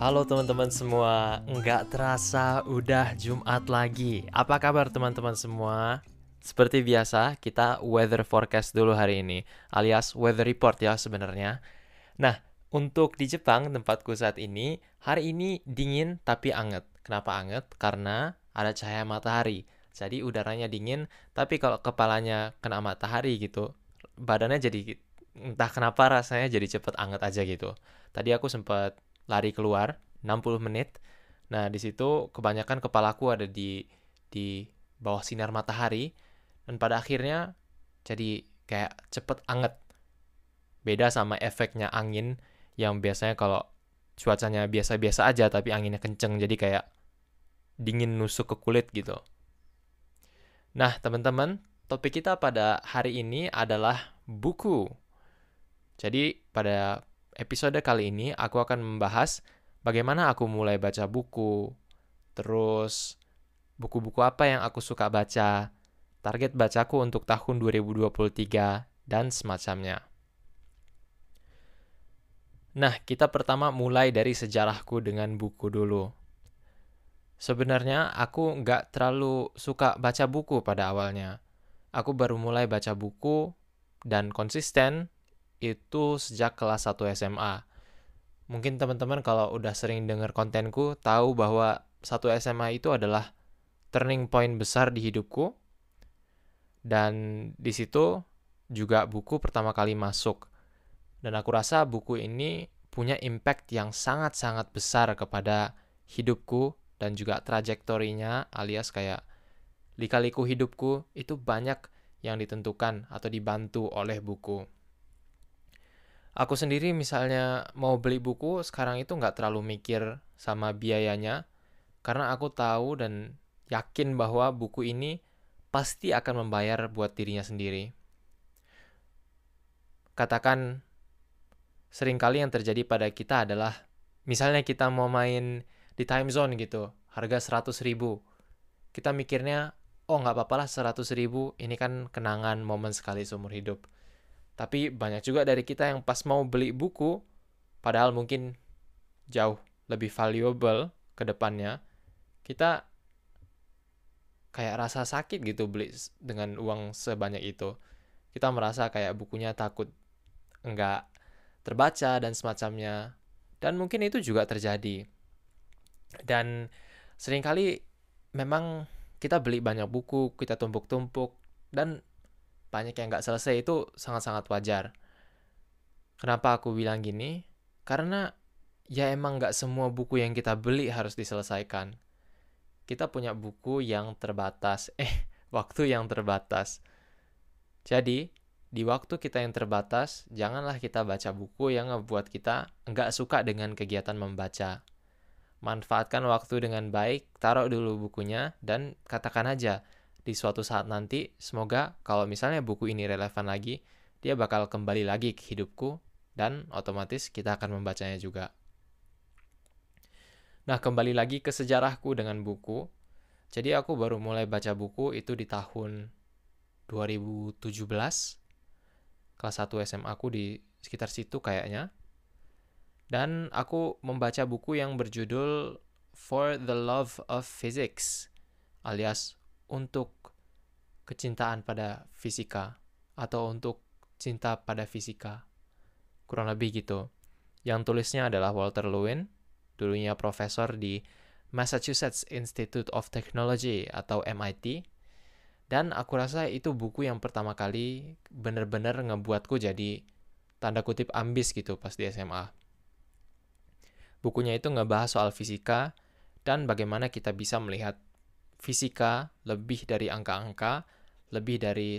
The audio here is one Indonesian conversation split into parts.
Halo teman-teman semua, nggak terasa udah Jumat lagi. Apa kabar teman-teman semua? Seperti biasa, kita weather forecast dulu hari ini, alias weather report ya sebenarnya. Nah, untuk di Jepang, tempatku saat ini, hari ini dingin tapi anget. Kenapa anget? Karena ada cahaya matahari. Jadi udaranya dingin, tapi kalau kepalanya kena matahari gitu, badannya jadi entah kenapa rasanya jadi cepet anget aja gitu. Tadi aku sempat lari keluar 60 menit. Nah, di situ kebanyakan kepalaku ada di di bawah sinar matahari dan pada akhirnya jadi kayak cepet anget. Beda sama efeknya angin yang biasanya kalau cuacanya biasa-biasa aja tapi anginnya kenceng jadi kayak dingin nusuk ke kulit gitu. Nah, teman-teman, topik kita pada hari ini adalah buku. Jadi, pada episode kali ini aku akan membahas bagaimana aku mulai baca buku, terus buku-buku apa yang aku suka baca, target bacaku untuk tahun 2023, dan semacamnya. Nah, kita pertama mulai dari sejarahku dengan buku dulu. Sebenarnya aku nggak terlalu suka baca buku pada awalnya. Aku baru mulai baca buku dan konsisten itu sejak kelas 1 SMA. Mungkin teman-teman kalau udah sering dengar kontenku tahu bahwa satu SMA itu adalah turning point besar di hidupku. Dan di situ juga buku pertama kali masuk. Dan aku rasa buku ini punya impact yang sangat-sangat besar kepada hidupku dan juga trajektorinya alias kayak lika-liku hidupku itu banyak yang ditentukan atau dibantu oleh buku. Aku sendiri misalnya mau beli buku sekarang itu nggak terlalu mikir sama biayanya karena aku tahu dan yakin bahwa buku ini pasti akan membayar buat dirinya sendiri. Katakan sering kali yang terjadi pada kita adalah misalnya kita mau main di time zone gitu, harga 100 ribu. Kita mikirnya, oh nggak apa-apa lah 100 ribu, ini kan kenangan momen sekali seumur hidup tapi banyak juga dari kita yang pas mau beli buku, padahal mungkin jauh lebih valuable ke depannya, kita kayak rasa sakit gitu beli dengan uang sebanyak itu. Kita merasa kayak bukunya takut enggak terbaca dan semacamnya. Dan mungkin itu juga terjadi. Dan sering kali memang kita beli banyak buku, kita tumpuk-tumpuk, dan banyak yang nggak selesai itu sangat-sangat wajar. Kenapa aku bilang gini? Karena ya emang nggak semua buku yang kita beli harus diselesaikan. Kita punya buku yang terbatas, eh, waktu yang terbatas. Jadi, di waktu kita yang terbatas, janganlah kita baca buku yang ngebuat kita nggak suka dengan kegiatan membaca. Manfaatkan waktu dengan baik, taruh dulu bukunya, dan katakan aja, di suatu saat nanti semoga kalau misalnya buku ini relevan lagi dia bakal kembali lagi ke hidupku dan otomatis kita akan membacanya juga. Nah, kembali lagi ke sejarahku dengan buku. Jadi aku baru mulai baca buku itu di tahun 2017. Kelas 1 SMA aku di sekitar situ kayaknya. Dan aku membaca buku yang berjudul For the Love of Physics alias untuk kecintaan pada fisika atau untuk cinta pada fisika. Kurang lebih gitu. Yang tulisnya adalah Walter Lewin, dulunya profesor di Massachusetts Institute of Technology atau MIT. Dan aku rasa itu buku yang pertama kali benar-benar ngebuatku jadi tanda kutip ambis gitu pas di SMA. Bukunya itu ngebahas soal fisika dan bagaimana kita bisa melihat fisika lebih dari angka-angka, lebih dari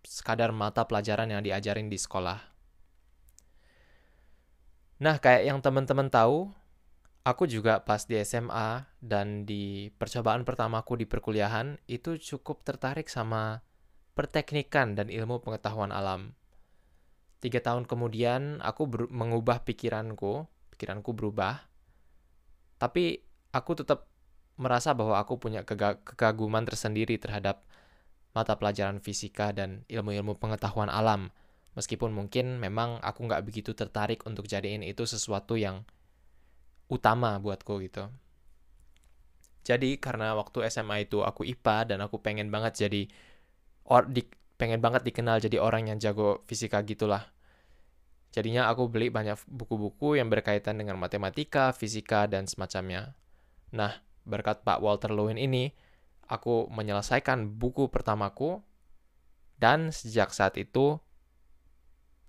sekadar mata pelajaran yang diajarin di sekolah. Nah, kayak yang teman-teman tahu, aku juga pas di SMA dan di percobaan pertamaku di perkuliahan itu cukup tertarik sama perteknikan dan ilmu pengetahuan alam. Tiga tahun kemudian aku mengubah pikiranku, pikiranku berubah, tapi aku tetap merasa bahwa aku punya kekaguman tersendiri terhadap mata pelajaran fisika dan ilmu-ilmu pengetahuan alam. Meskipun mungkin memang aku nggak begitu tertarik untuk jadiin itu sesuatu yang utama buatku gitu. Jadi karena waktu SMA itu aku IPA dan aku pengen banget jadi or di, pengen banget dikenal jadi orang yang jago fisika gitulah. Jadinya aku beli banyak buku-buku yang berkaitan dengan matematika, fisika, dan semacamnya. Nah, berkat Pak Walter Lewin ini, aku menyelesaikan buku pertamaku, dan sejak saat itu,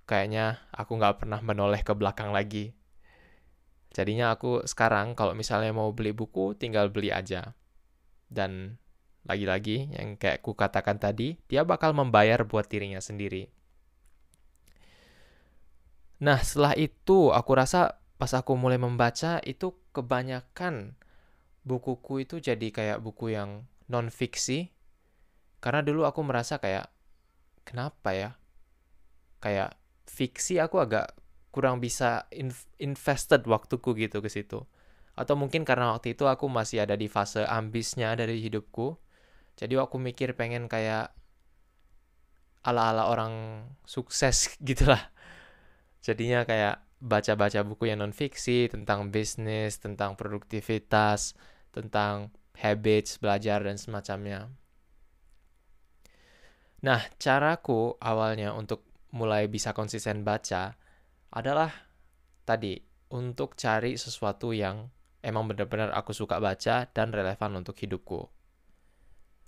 kayaknya aku nggak pernah menoleh ke belakang lagi. Jadinya aku sekarang kalau misalnya mau beli buku, tinggal beli aja. Dan lagi-lagi yang kayak ku katakan tadi, dia bakal membayar buat dirinya sendiri. Nah, setelah itu aku rasa pas aku mulai membaca itu kebanyakan bukuku itu jadi kayak buku yang non fiksi. Karena dulu aku merasa kayak kenapa ya? Kayak fiksi aku agak kurang bisa invested waktuku gitu ke situ. Atau mungkin karena waktu itu aku masih ada di fase ambisnya dari hidupku. Jadi aku mikir pengen kayak ala-ala orang sukses gitulah. Jadinya kayak baca-baca buku yang non fiksi tentang bisnis, tentang produktivitas, tentang habits, belajar dan semacamnya. Nah, caraku awalnya untuk mulai bisa konsisten baca adalah tadi untuk cari sesuatu yang emang benar-benar aku suka baca dan relevan untuk hidupku.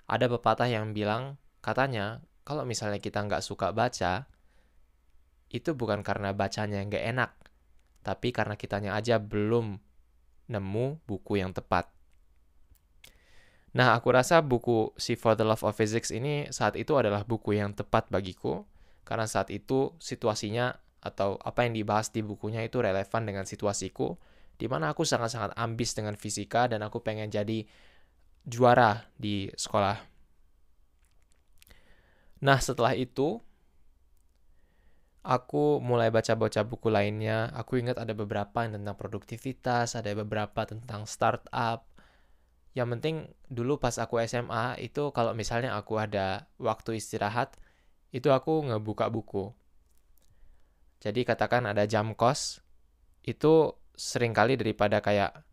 Ada pepatah yang bilang, katanya kalau misalnya kita nggak suka baca, itu bukan karena bacanya yang nggak enak, tapi karena kitanya aja belum nemu buku yang tepat. Nah, aku rasa buku Si For the Love of Physics ini saat itu adalah buku yang tepat bagiku, karena saat itu situasinya atau apa yang dibahas di bukunya itu relevan dengan situasiku, di mana aku sangat-sangat ambis dengan fisika dan aku pengen jadi juara di sekolah. Nah, setelah itu, aku mulai baca-baca buku lainnya. Aku ingat ada beberapa yang tentang produktivitas, ada beberapa tentang startup. Yang penting dulu pas aku SMA itu kalau misalnya aku ada waktu istirahat, itu aku ngebuka buku. Jadi katakan ada jam kos, itu sering kali daripada kayak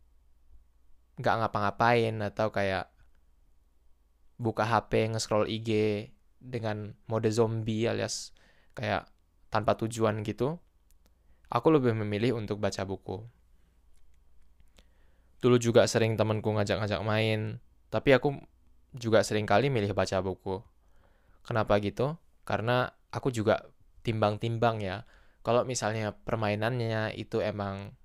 nggak ngapa-ngapain atau kayak buka HP, nge-scroll IG dengan mode zombie alias kayak tanpa tujuan gitu, aku lebih memilih untuk baca buku. Dulu juga sering temanku ngajak-ngajak main, tapi aku juga sering kali milih baca buku. Kenapa gitu? Karena aku juga timbang-timbang ya, kalau misalnya permainannya itu emang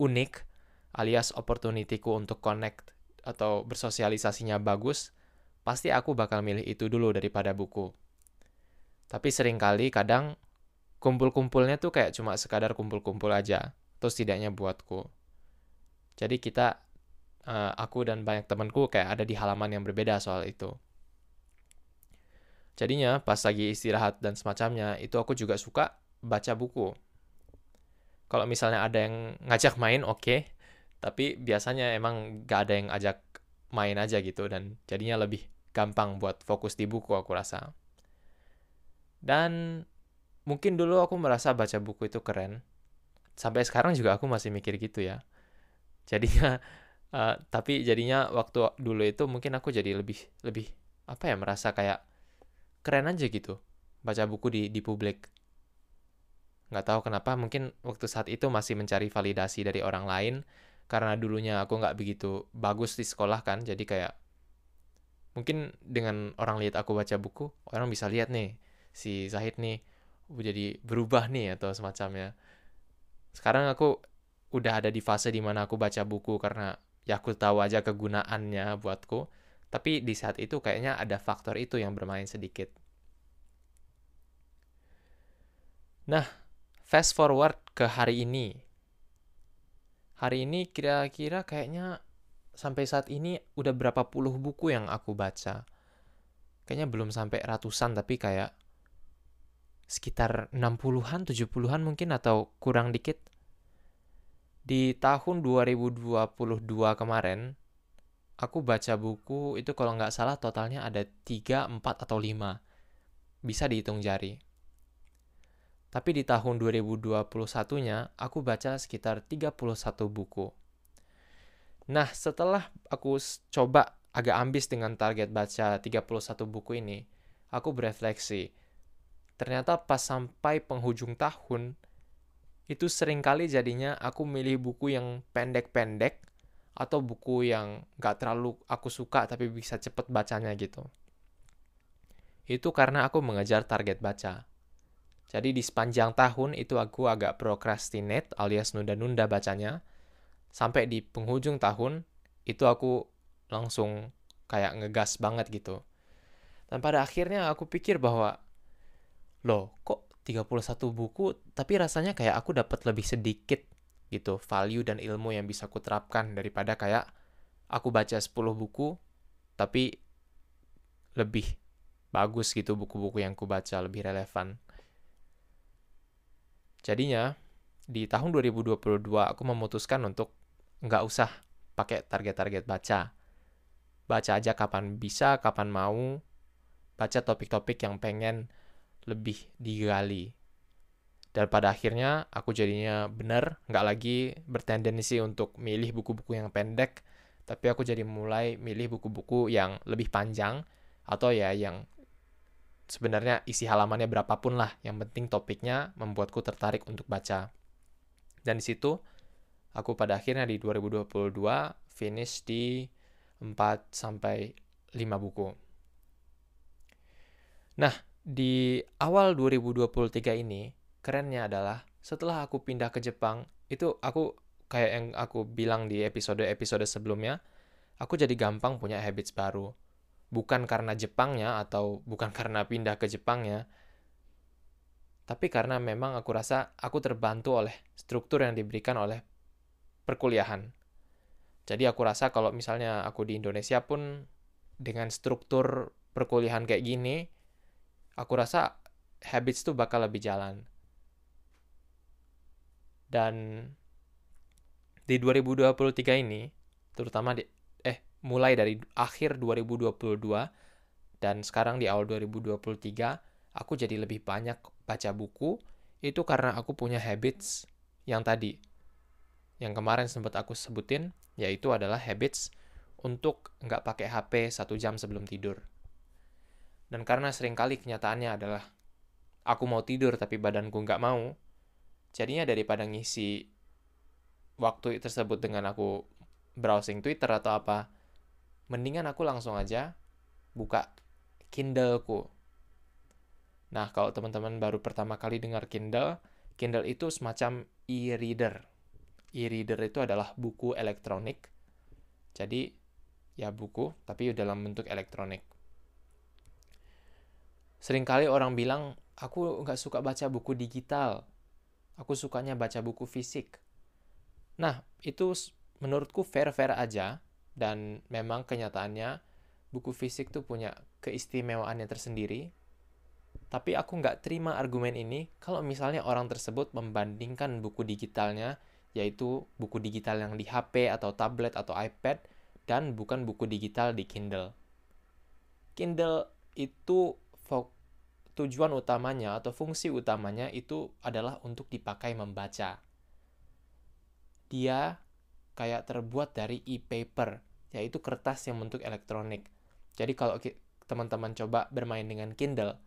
unik, alias opportunityku untuk connect atau bersosialisasinya bagus, pasti aku bakal milih itu dulu daripada buku. Tapi sering kali kadang kumpul-kumpulnya tuh kayak cuma sekadar kumpul-kumpul aja, atau setidaknya buatku. Jadi kita, uh, aku dan banyak temanku kayak ada di halaman yang berbeda soal itu. Jadinya pas lagi istirahat dan semacamnya, itu aku juga suka baca buku. Kalau misalnya ada yang ngajak main, oke. Okay. Tapi biasanya emang gak ada yang ajak main aja gitu. Dan jadinya lebih gampang buat fokus di buku aku rasa. Dan mungkin dulu aku merasa baca buku itu keren. Sampai sekarang juga aku masih mikir gitu ya. Jadinya, uh, tapi jadinya waktu dulu itu mungkin aku jadi lebih, lebih apa ya, merasa kayak keren aja gitu. Baca buku di, di publik nggak tahu kenapa mungkin waktu saat itu masih mencari validasi dari orang lain karena dulunya aku nggak begitu bagus di sekolah kan jadi kayak mungkin dengan orang lihat aku baca buku orang bisa lihat nih si Zahid nih jadi berubah nih atau semacamnya sekarang aku udah ada di fase di mana aku baca buku karena ya aku tahu aja kegunaannya buatku tapi di saat itu kayaknya ada faktor itu yang bermain sedikit nah fast forward ke hari ini. Hari ini kira-kira kayaknya sampai saat ini udah berapa puluh buku yang aku baca. Kayaknya belum sampai ratusan tapi kayak sekitar 60-an, 70-an mungkin atau kurang dikit. Di tahun 2022 kemarin, aku baca buku itu kalau nggak salah totalnya ada 3, 4, atau 5. Bisa dihitung jari. Tapi di tahun 2021-nya aku baca sekitar 31 buku. Nah, setelah aku coba agak ambis dengan target baca 31 buku ini, aku berefleksi. Ternyata pas sampai penghujung tahun, itu sering kali jadinya aku milih buku yang pendek-pendek atau buku yang gak terlalu aku suka tapi bisa cepet bacanya gitu. Itu karena aku mengejar target baca. Jadi di sepanjang tahun itu aku agak procrastinate alias nunda-nunda bacanya. Sampai di penghujung tahun itu aku langsung kayak ngegas banget gitu. Dan pada akhirnya aku pikir bahwa loh kok 31 buku tapi rasanya kayak aku dapat lebih sedikit gitu value dan ilmu yang bisa aku terapkan daripada kayak aku baca 10 buku tapi lebih bagus gitu buku-buku yang aku baca lebih relevan. Jadinya, di tahun 2022 aku memutuskan untuk nggak usah pakai target-target baca. Baca aja kapan bisa, kapan mau. Baca topik-topik yang pengen lebih digali. Dan pada akhirnya aku jadinya benar, nggak lagi bertendensi untuk milih buku-buku yang pendek, tapi aku jadi mulai milih buku-buku yang lebih panjang, atau ya yang sebenarnya isi halamannya berapapun lah, yang penting topiknya membuatku tertarik untuk baca. Dan di situ aku pada akhirnya di 2022 finish di 4 sampai 5 buku. Nah, di awal 2023 ini kerennya adalah setelah aku pindah ke Jepang, itu aku kayak yang aku bilang di episode-episode sebelumnya, aku jadi gampang punya habits baru bukan karena Jepangnya atau bukan karena pindah ke Jepangnya, tapi karena memang aku rasa aku terbantu oleh struktur yang diberikan oleh perkuliahan. Jadi aku rasa kalau misalnya aku di Indonesia pun dengan struktur perkuliahan kayak gini, aku rasa habits tuh bakal lebih jalan. Dan di 2023 ini, terutama di mulai dari akhir 2022 dan sekarang di awal 2023 aku jadi lebih banyak baca buku itu karena aku punya habits yang tadi yang kemarin sempat aku sebutin yaitu adalah habits untuk nggak pakai HP satu jam sebelum tidur. Dan karena sering kali kenyataannya adalah aku mau tidur tapi badanku nggak mau, jadinya daripada ngisi waktu tersebut dengan aku browsing Twitter atau apa, mendingan aku langsung aja buka Kindleku. Nah, kalau teman-teman baru pertama kali dengar Kindle, Kindle itu semacam e-reader. E-reader itu adalah buku elektronik. Jadi, ya buku, tapi dalam bentuk elektronik. Seringkali orang bilang, aku nggak suka baca buku digital. Aku sukanya baca buku fisik. Nah, itu menurutku fair-fair aja, dan memang kenyataannya buku fisik tuh punya keistimewaannya tersendiri. Tapi aku nggak terima argumen ini kalau misalnya orang tersebut membandingkan buku digitalnya, yaitu buku digital yang di HP atau tablet atau iPad, dan bukan buku digital di Kindle. Kindle itu tujuan utamanya atau fungsi utamanya itu adalah untuk dipakai membaca. Dia kayak terbuat dari e-paper yaitu kertas yang bentuk elektronik. Jadi kalau teman-teman coba bermain dengan Kindle,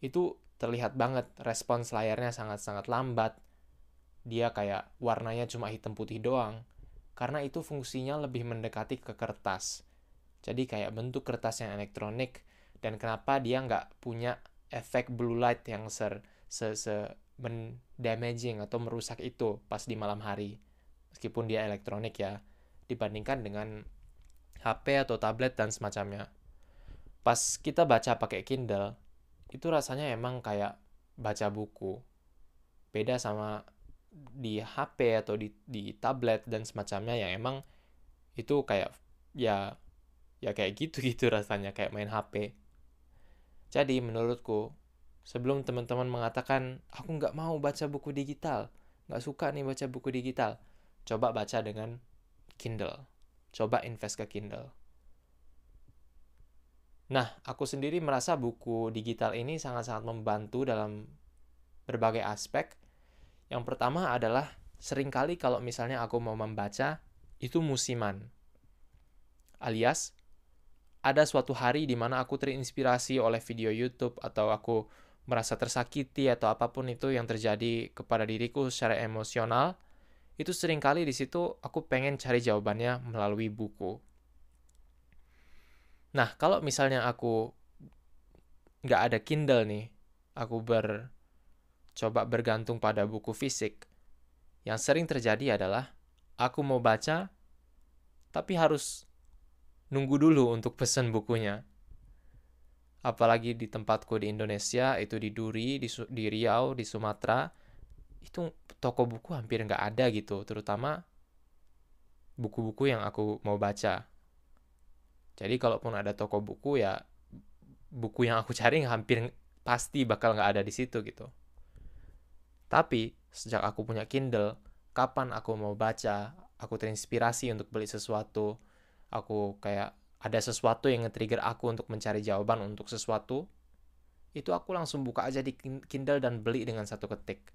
itu terlihat banget respons layarnya sangat-sangat lambat. Dia kayak warnanya cuma hitam putih doang. Karena itu fungsinya lebih mendekati ke kertas. Jadi kayak bentuk kertas yang elektronik dan kenapa dia nggak punya efek blue light yang ser se, se damaging atau merusak itu pas di malam hari. Meskipun dia elektronik ya, dibandingkan dengan HP atau tablet dan semacamnya. Pas kita baca pakai Kindle, itu rasanya emang kayak baca buku. Beda sama di HP atau di, di tablet dan semacamnya yang emang itu kayak ya ya kayak gitu-gitu rasanya kayak main HP. Jadi menurutku sebelum teman-teman mengatakan aku nggak mau baca buku digital, nggak suka nih baca buku digital, coba baca dengan Kindle coba invest ke Kindle. Nah, aku sendiri merasa buku digital ini sangat-sangat membantu dalam berbagai aspek. Yang pertama adalah sering kali kalau misalnya aku mau membaca, itu musiman. Alias, ada suatu hari di mana aku terinspirasi oleh video YouTube atau aku merasa tersakiti atau apa pun itu yang terjadi kepada diriku secara emosional, itu sering kali di situ aku pengen cari jawabannya melalui buku. Nah, kalau misalnya aku nggak ada Kindle nih, aku ber coba bergantung pada buku fisik. Yang sering terjadi adalah aku mau baca, tapi harus nunggu dulu untuk pesan bukunya. Apalagi di tempatku di Indonesia, itu di Duri, di, di Riau, di Sumatera, itu toko buku hampir nggak ada gitu, terutama buku-buku yang aku mau baca. Jadi kalaupun ada toko buku ya buku yang aku cari hampir pasti bakal nggak ada di situ gitu. Tapi sejak aku punya Kindle, kapan aku mau baca, aku terinspirasi untuk beli sesuatu, aku kayak ada sesuatu yang nge-trigger aku untuk mencari jawaban untuk sesuatu, itu aku langsung buka aja di Kindle dan beli dengan satu ketik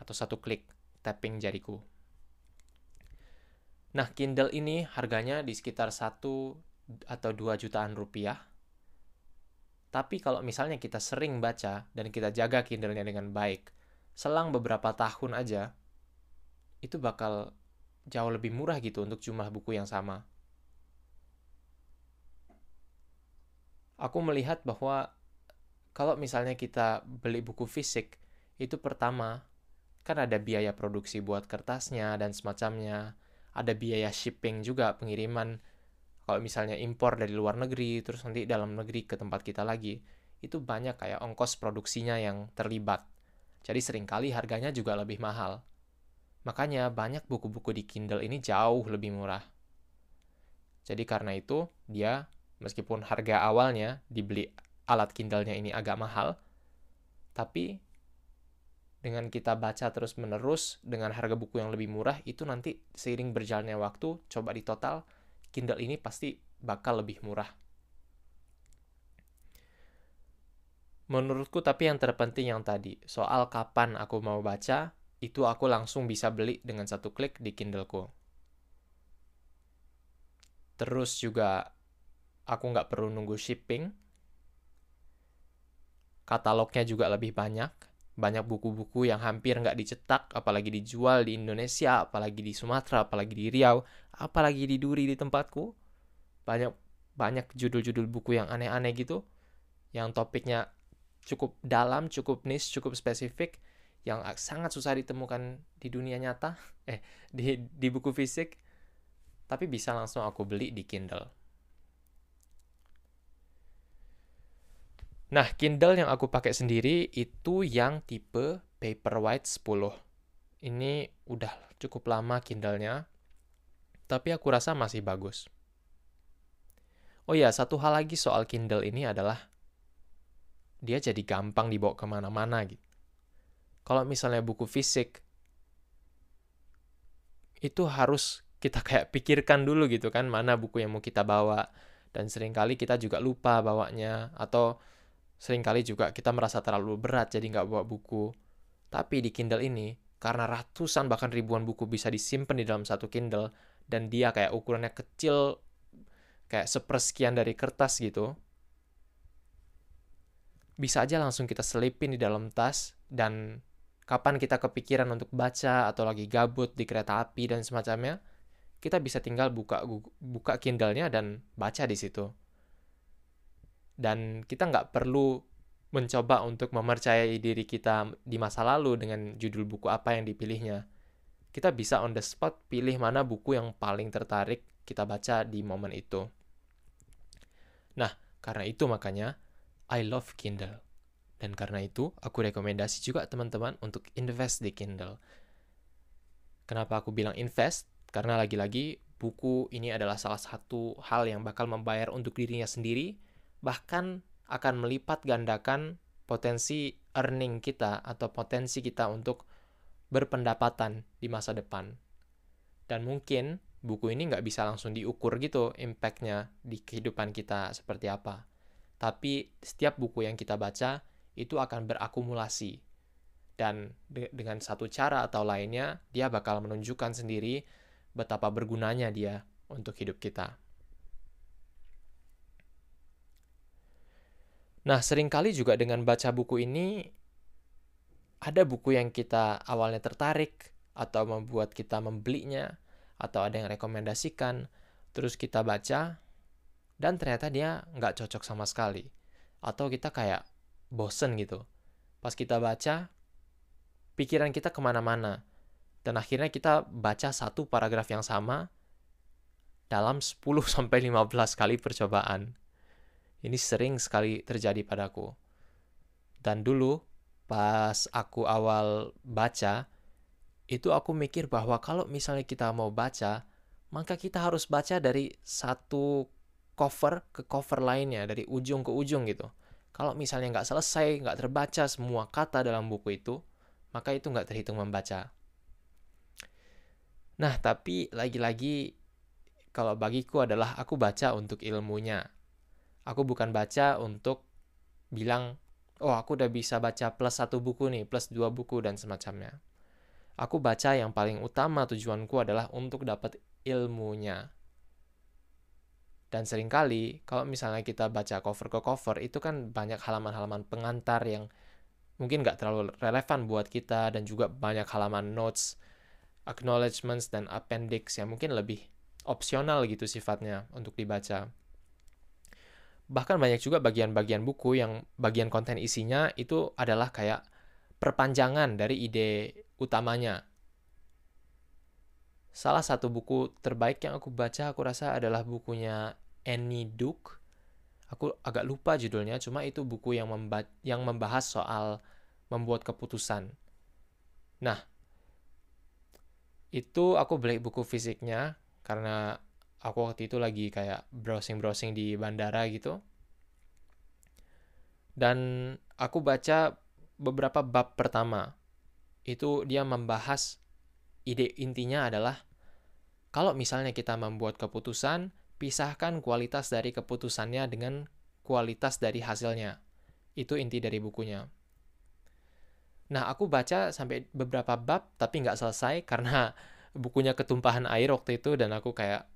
atau satu klik tapping jariku. Nah, Kindle ini harganya di sekitar 1 atau 2 jutaan rupiah. Tapi kalau misalnya kita sering baca dan kita jaga Kindle-nya dengan baik, selang beberapa tahun aja, itu bakal jauh lebih murah gitu untuk jumlah buku yang sama. Aku melihat bahwa kalau misalnya kita beli buku fisik, itu pertama kan ada biaya produksi buat kertasnya dan semacamnya, ada biaya shipping juga pengiriman. Kalau misalnya impor dari luar negeri, terus nanti dalam negeri ke tempat kita lagi, itu banyak kayak ongkos produksinya yang terlibat. Jadi sering kali harganya juga lebih mahal. Makanya banyak buku-buku di Kindle ini jauh lebih murah. Jadi karena itu, dia meskipun harga awalnya dibeli alat Kindle-nya ini agak mahal, tapi dengan kita baca terus-menerus dengan harga buku yang lebih murah itu nanti seiring berjalannya waktu coba di total Kindle ini pasti bakal lebih murah. Menurutku tapi yang terpenting yang tadi soal kapan aku mau baca itu aku langsung bisa beli dengan satu klik di Kindleku. Terus juga aku nggak perlu nunggu shipping. Katalognya juga lebih banyak banyak buku-buku yang hampir nggak dicetak, apalagi dijual di Indonesia, apalagi di Sumatera, apalagi di Riau, apalagi di Duri di tempatku. Banyak banyak judul-judul buku yang aneh-aneh gitu, yang topiknya cukup dalam, cukup niche, cukup spesifik, yang sangat susah ditemukan di dunia nyata, eh di di buku fisik, tapi bisa langsung aku beli di Kindle. Nah, Kindle yang aku pakai sendiri itu yang tipe Paperwhite 10. Ini udah cukup lama Kindle-nya, tapi aku rasa masih bagus. Oh ya, satu hal lagi soal Kindle ini adalah dia jadi gampang dibawa ke mana-mana gitu. Kalau misalnya buku fisik, itu harus kita kayak pikirkan dulu gitu kan, mana buku yang mau kita bawa. Dan sering kali kita juga lupa bawanya, atau Seringkali juga kita merasa terlalu berat jadi nggak bawa buku. Tapi di Kindle ini, karena ratusan bahkan ribuan buku bisa disimpan di dalam satu Kindle, dan dia kayak ukurannya kecil, kayak sepersekian dari kertas gitu, bisa aja langsung kita selipin di dalam tas, dan kapan kita kepikiran untuk baca atau lagi gabut di kereta api dan semacamnya, kita bisa tinggal buka buka Kindle-nya dan baca di situ dan kita nggak perlu mencoba untuk mempercayai diri kita di masa lalu dengan judul buku apa yang dipilihnya. Kita bisa on the spot pilih mana buku yang paling tertarik kita baca di momen itu. Nah, karena itu makanya I love Kindle. Dan karena itu, aku rekomendasi juga teman-teman untuk invest di Kindle. Kenapa aku bilang invest? Karena lagi-lagi buku ini adalah salah satu hal yang bakal membayar untuk dirinya sendiri, bahkan akan melipat gandakan potensi earning kita atau potensi kita untuk berpendapatan di masa depan. Dan mungkin buku ini nggak bisa langsung diukur gitu impact-nya di kehidupan kita seperti apa. Tapi setiap buku yang kita baca itu akan berakumulasi. Dan de dengan satu cara atau lainnya, dia bakal menunjukkan sendiri betapa bergunanya dia untuk hidup kita. Nah, sering kali juga dengan baca buku ini, ada buku yang kita awalnya tertarik, atau membuat kita membelinya, atau ada yang rekomendasikan, terus kita baca, dan ternyata dia nggak cocok sama sekali. Atau kita kayak bosen gitu. Pas kita baca, pikiran kita ke mana-mana. Dan akhirnya kita baca satu paragraf yang sama dalam 10-15 kali percobaan. Ini sering sekali terjadi padaku. Dan dulu, pas aku awal baca, itu aku mikir bahwa kalau misalnya kita mau baca, maka kita harus baca dari satu cover ke cover lainnya, dari ujung ke ujung gitu. Kalau misalnya nggak selesai, nggak terbaca semua kata dalam buku itu, maka itu nggak terhitung membaca. Nah, tapi lagi-lagi kalau bagiku adalah aku baca untuk ilmunya, Aku bukan baca untuk bilang, oh aku udah bisa baca plus satu buku nih, plus dua buku dan semacamnya. Aku baca yang paling utama tujuanku adalah untuk dapat ilmunya. Dan sering kali, kalau misalnya kita baca cover ke cover, itu kan banyak halaman-halaman pengantar yang mungkin nggak terlalu relevan buat kita, dan juga banyak halaman notes, acknowledgements, dan appendix yang mungkin lebih opsional gitu sifatnya untuk dibaca bahkan banyak juga bagian-bagian buku yang bagian konten isinya itu adalah kayak perpanjangan dari ide utamanya. Salah satu buku terbaik yang aku baca aku rasa adalah bukunya Annie Duke. Aku agak lupa judulnya, cuma itu buku yang memba yang membahas soal membuat keputusan. Nah, itu aku beli buku fisiknya karena aku waktu itu lagi kayak browsing-browsing di bandara gitu. Dan aku baca beberapa bab pertama. Itu dia membahas ide intinya adalah kalau misalnya kita membuat keputusan, pisahkan kualitas dari keputusannya dengan kualitas dari hasilnya. Itu inti dari bukunya. Nah, aku baca sampai beberapa bab, tapi nggak selesai karena bukunya ketumpahan air waktu itu dan aku kayak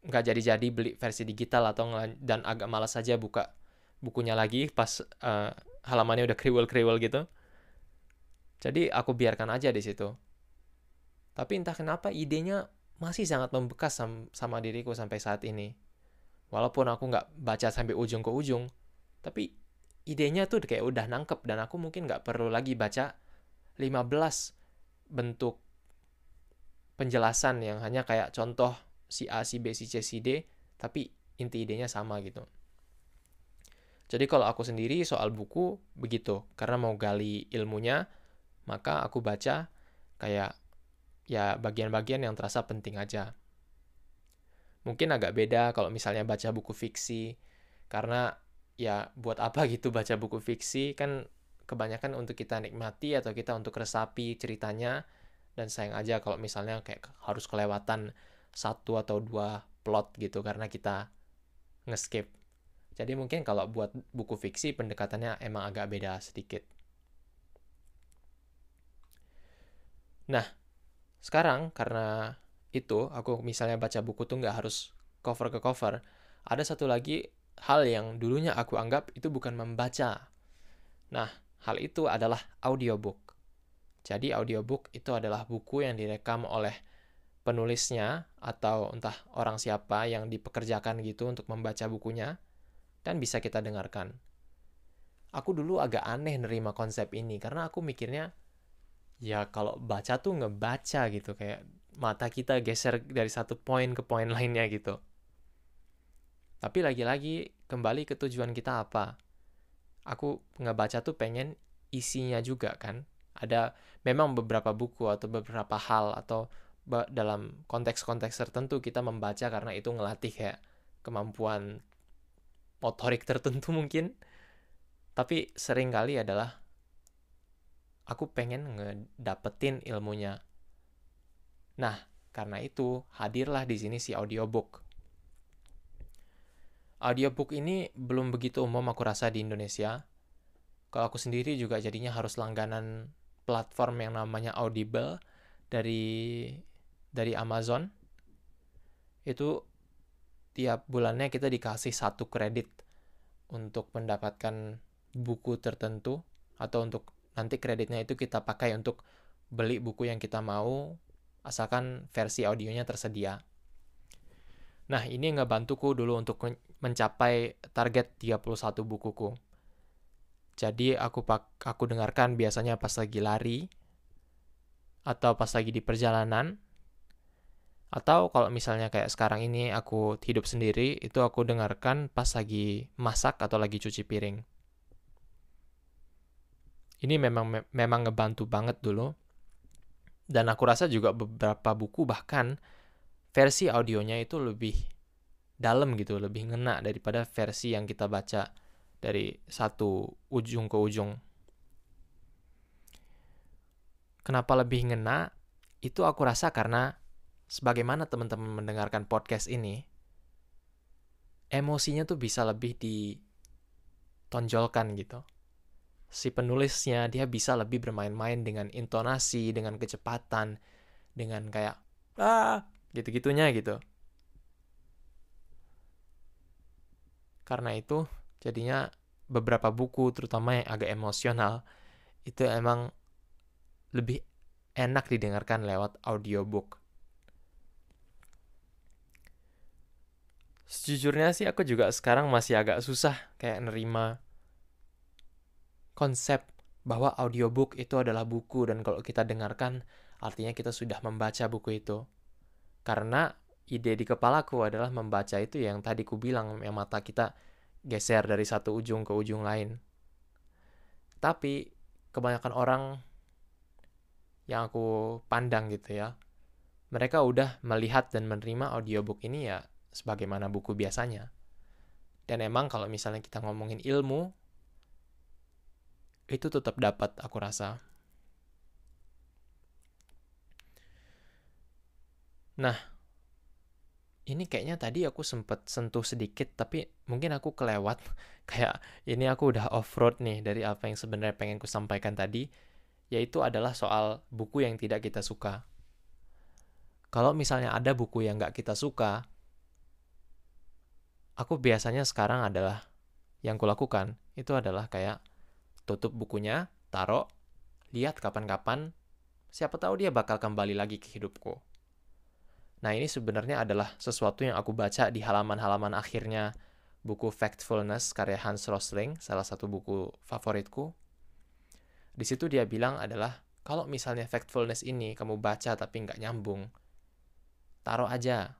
nggak jadi-jadi beli versi digital atau dan agak malas saja buka bukunya lagi pas uh, halamannya udah kriwel-kriwel gitu. Jadi aku biarkan aja di situ. Tapi entah kenapa idenya masih sangat membekas sama, sama diriku sampai saat ini. Walaupun aku nggak baca sampai ujung ke ujung, tapi idenya tuh kayak udah nangkep dan aku mungkin nggak perlu lagi baca 15 bentuk penjelasan yang hanya kayak contoh si A, si B, si C, si D, tapi inti idenya sama gitu. Jadi kalau aku sendiri soal buku begitu, karena mau gali ilmunya, maka aku baca kayak ya bagian-bagian yang terasa penting aja. Mungkin agak beda kalau misalnya baca buku fiksi, karena ya buat apa gitu baca buku fiksi kan kebanyakan untuk kita nikmati atau kita untuk resapi ceritanya dan sayang aja kalau misalnya kayak harus kelewatan satu atau dua plot gitu karena kita ngeskip. Jadi mungkin kalau buat buku fiksi pendekatannya emang agak beda sedikit. Nah, sekarang karena itu aku misalnya baca buku tuh nggak harus cover ke cover. Ada satu lagi hal yang dulunya aku anggap itu bukan membaca. Nah, hal itu adalah audiobook. Jadi audiobook itu adalah buku yang direkam oleh penulisnya atau entah orang siapa yang dipekerjakan gitu untuk membaca bukunya dan bisa kita dengarkan. Aku dulu agak aneh nerima konsep ini karena aku mikirnya ya kalau baca tuh ngebaca gitu kayak mata kita geser dari satu poin ke poin lainnya gitu. Tapi lagi-lagi kembali ke tujuan kita apa? Aku ngebaca tuh pengen isinya juga kan. Ada memang beberapa buku atau beberapa hal atau dalam konteks-konteks tertentu kita membaca karena itu ngelatih kayak kemampuan motorik tertentu mungkin. Tapi sering kali adalah aku pengen ngedapetin ilmunya. Nah karena itu hadirlah di sini si audiobook. Audiobook ini belum begitu umum aku rasa di Indonesia. Kalau aku sendiri juga jadinya harus langganan platform yang namanya Audible dari dari Amazon itu tiap bulannya kita dikasih satu kredit untuk mendapatkan buku tertentu atau untuk nanti kreditnya itu kita pakai untuk beli buku yang kita mau asalkan versi audionya tersedia. Nah, ini ngebantuku dulu untuk mencapai target 31 bukuku. Jadi aku pak aku dengarkan biasanya pas lagi lari atau pas lagi di perjalanan atau kalau misalnya kayak sekarang ini aku hidup sendiri itu aku dengarkan pas lagi masak atau lagi cuci piring. Ini memang memang ngebantu banget dulu. Dan aku rasa juga beberapa buku bahkan versi audionya itu lebih dalam gitu, lebih ngena daripada versi yang kita baca dari satu ujung ke ujung. Kenapa lebih ngena? Itu aku rasa karena sebagaimana teman-teman mendengarkan podcast ini, emosinya tuh bisa lebih ditonjolkan gitu. Si penulisnya dia bisa lebih bermain-main dengan intonasi, dengan kecepatan, dengan kayak ah gitu-gitunya gitu. Karena itu jadinya beberapa buku terutama yang agak emosional itu emang lebih enak didengarkan lewat audiobook. Sejujurnya sih aku juga sekarang masih agak susah kayak nerima konsep bahwa audiobook itu adalah buku dan kalau kita dengarkan artinya kita sudah membaca buku itu. Karena ide di kepalaku adalah membaca itu yang tadi ku bilang yang mata kita geser dari satu ujung ke ujung lain. Tapi kebanyakan orang yang aku pandang gitu ya, mereka udah melihat dan menerima audiobook ini ya sebagaimana buku biasanya. Dan emang kalau misalnya kita ngomongin ilmu, itu tetap dapat aku rasa. Nah, ini kayaknya tadi aku sempet sentuh sedikit tapi mungkin aku kelewat kayak ini aku udah off road nih dari apa yang sebenarnya pengen ku sampaikan tadi yaitu adalah soal buku yang tidak kita suka kalau misalnya ada buku yang nggak kita suka aku biasanya sekarang adalah yang kulakukan itu adalah kayak tutup bukunya taruh lihat kapan-kapan siapa tahu dia bakal kembali lagi ke hidupku Nah, ini sebenarnya adalah sesuatu yang aku baca di halaman-halaman akhirnya buku Factfulness karya Hans Rosling, salah satu buku favoritku. Di situ dia bilang adalah, kalau misalnya Factfulness ini kamu baca tapi nggak nyambung, taruh aja.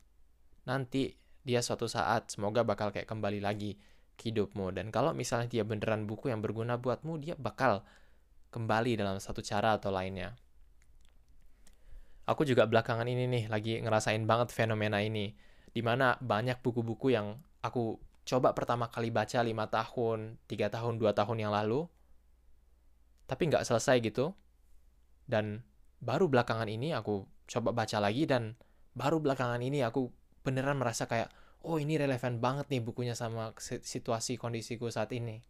Nanti dia suatu saat semoga bakal kayak kembali lagi ke hidupmu. Dan kalau misalnya dia beneran buku yang berguna buatmu, dia bakal kembali dalam satu cara atau lainnya aku juga belakangan ini nih lagi ngerasain banget fenomena ini di mana banyak buku-buku yang aku coba pertama kali baca lima tahun, tiga tahun, dua tahun yang lalu, tapi nggak selesai gitu. Dan baru belakangan ini aku coba baca lagi dan baru belakangan ini aku beneran merasa kayak, oh ini relevan banget nih bukunya sama situasi kondisiku saat ini.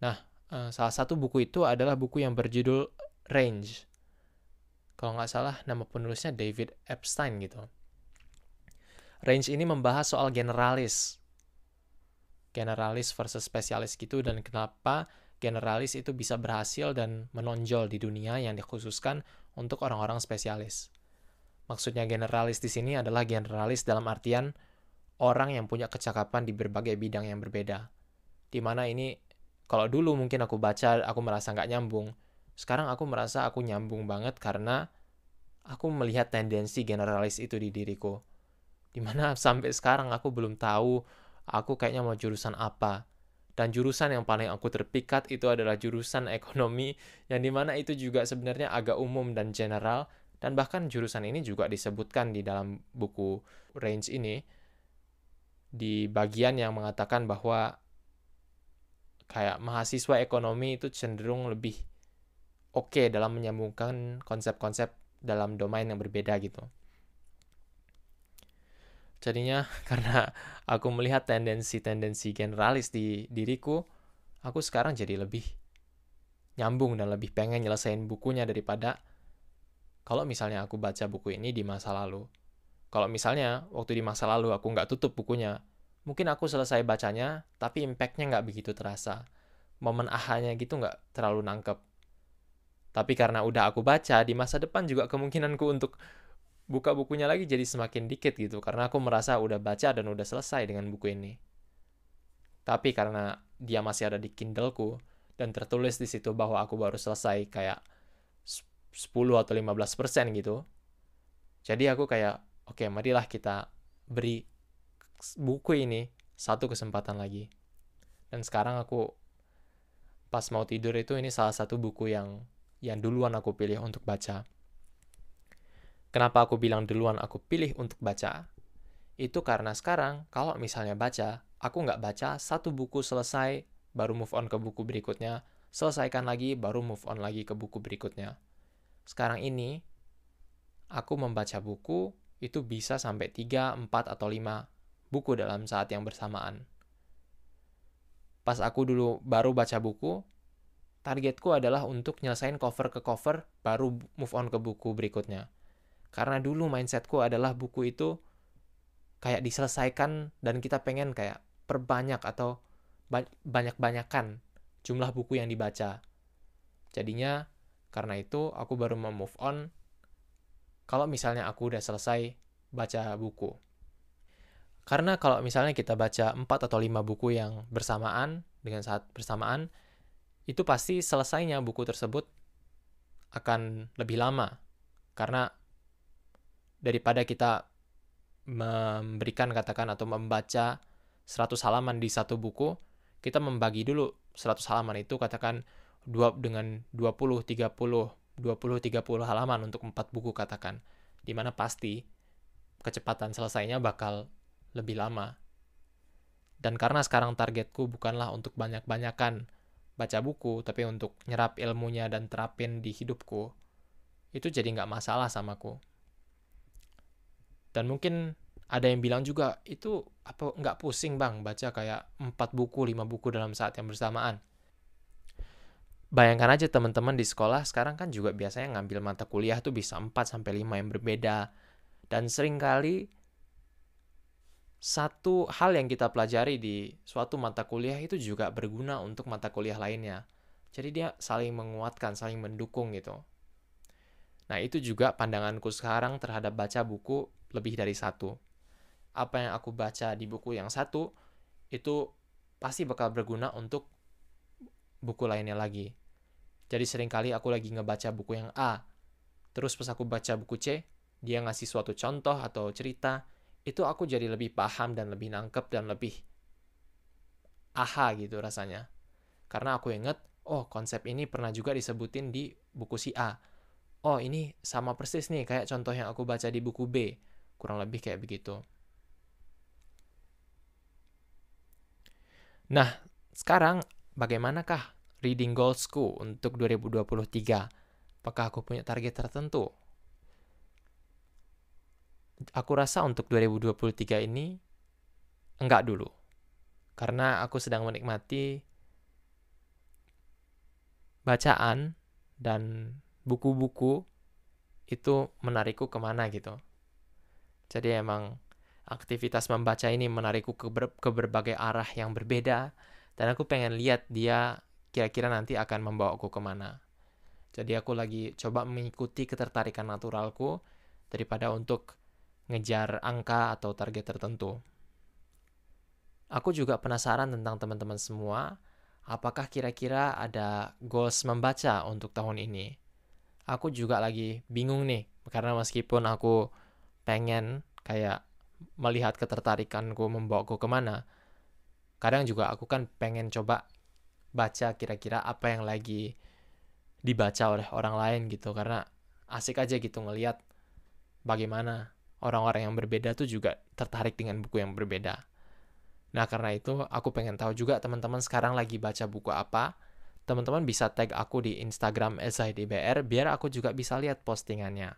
Nah, eh, salah satu buku itu adalah buku yang berjudul Range kalau nggak salah nama penulisnya David Epstein gitu. Range ini membahas soal generalis. Generalis versus spesialis gitu dan kenapa generalis itu bisa berhasil dan menonjol di dunia yang dikhususkan untuk orang-orang spesialis. Maksudnya generalis di sini adalah generalis dalam artian orang yang punya kecakapan di berbagai bidang yang berbeda. Di mana ini, kalau dulu mungkin aku baca, aku merasa nggak nyambung sekarang aku merasa aku nyambung banget karena aku melihat tendensi generalis itu di diriku. Di mana sampai sekarang aku belum tahu aku kayaknya mau jurusan apa. Dan jurusan yang paling aku terpikat itu adalah jurusan ekonomi yang di mana itu juga sebenarnya agak umum dan general dan bahkan jurusan ini juga disebutkan di dalam buku range ini di bagian yang mengatakan bahwa kayak mahasiswa ekonomi itu cenderung lebih oke okay dalam menyambungkan konsep-konsep dalam domain yang berbeda gitu. Jadinya karena aku melihat tendensi-tendensi generalis di diriku, aku sekarang jadi lebih nyambung dan lebih pengen nyelesain bukunya daripada kalau misalnya aku baca buku ini di masa lalu. Kalau misalnya waktu di masa lalu aku nggak tutup bukunya, mungkin aku selesai bacanya, tapi impactnya nggak begitu terasa. Momen ahanya gitu nggak terlalu nangkep. Tapi karena udah aku baca, di masa depan juga kemungkinanku untuk buka bukunya lagi jadi semakin dikit gitu. Karena aku merasa udah baca dan udah selesai dengan buku ini. Tapi karena dia masih ada di Kindleku, dan tertulis di situ bahwa aku baru selesai kayak 10 atau 15 persen gitu. Jadi aku kayak, oke okay, marilah kita beri buku ini satu kesempatan lagi. Dan sekarang aku pas mau tidur itu ini salah satu buku yang yang duluan aku pilih untuk baca. Kenapa aku bilang duluan aku pilih untuk baca? Itu karena sekarang kalau misalnya baca, aku nggak baca satu buku selesai, baru move on ke buku berikutnya, selesaikan lagi, baru move on lagi ke buku berikutnya. Sekarang ini, aku membaca buku itu bisa sampai 3, 4, atau 5 buku dalam saat yang bersamaan. Pas aku dulu baru baca buku, targetku adalah untuk nyelesain cover ke cover, baru move on ke buku berikutnya. Karena dulu mindsetku adalah buku itu kayak diselesaikan dan kita pengen kayak perbanyak atau banyak-banyakan jumlah buku yang dibaca. Jadinya karena itu, aku baru mau move on kalau misalnya aku udah selesai baca buku. Karena kalau misalnya kita baca 4 atau 5 buku yang bersamaan, dengan saat bersamaan, itu pasti selesainya buku tersebut akan lebih lama. Karena daripada kita memberikan katakan atau membaca 100 halaman di satu buku, kita membagi dulu 100 halaman itu katakan dua dengan 20 30 20 30 halaman untuk empat buku katakan di mana pasti kecepatan selesainya bakal lebih lama. Dan karena sekarang targetku bukanlah untuk banyak-banyakan baca buku tapi untuk nyerap ilmunya dan terapin di hidupku itu jadi nggak masalah samaku. Dan mungkin ada yang bilang juga itu apa nggak pusing bang baca kayak empat buku lima buku dalam saat yang bersamaan Bayangkan aja teman-teman di sekolah sekarang kan juga biasanya ngambil mata kuliah tuh bisa 4 sampai 5 yang berbeda. Dan sering kali satu hal yang kita pelajari di suatu mata kuliah itu juga berguna untuk mata kuliah lainnya. Jadi dia saling menguatkan, saling mendukung gitu. Nah, itu juga pandanganku sekarang terhadap baca buku lebih dari satu. Apa yang aku baca di buku yang satu, itu pasti bakal berguna untuk buku lainnya lagi. Jadi sering kali aku lagi ngebaca buku yang A, terus pas aku baca buku C, dia ngasih suatu contoh atau cerita, itu aku jadi lebih paham dan lebih nangkep dan lebih aha gitu rasanya. Karena aku inget, oh konsep ini pernah juga disebutin di buku si A. Oh ini sama persis nih kayak contoh yang aku baca di buku B. Kurang lebih kayak begitu. Nah, sekarang bagaimanakah reading goalsku untuk 2023? Apakah aku punya target tertentu? Aku rasa untuk 2023 ini enggak dulu. Karena aku sedang menikmati bacaan dan buku-buku itu menarikku ke mana gitu. Jadi emang aktivitas membaca ini menarikku ke, ber ke berbagai arah yang berbeda dan aku pengen lihat dia kira-kira nanti akan membawaku ke mana. Jadi aku lagi coba mengikuti ketertarikan naturalku daripada untuk ngejar angka atau target tertentu. Aku juga penasaran tentang teman-teman semua, apakah kira-kira ada goals membaca untuk tahun ini? Aku juga lagi bingung nih, karena meskipun aku pengen kayak melihat ketertarikanku membawaku ke mana, kadang juga aku kan pengen coba baca kira-kira apa yang lagi dibaca oleh orang lain gitu karena asik aja gitu ngelihat bagaimana orang-orang yang berbeda tuh juga tertarik dengan buku yang berbeda. Nah, karena itu aku pengen tahu juga teman-teman sekarang lagi baca buku apa. Teman-teman bisa tag aku di Instagram SIDBR biar aku juga bisa lihat postingannya.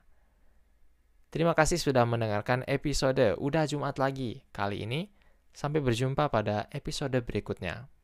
Terima kasih sudah mendengarkan episode Udah Jumat lagi kali ini. Sampai berjumpa pada episode berikutnya.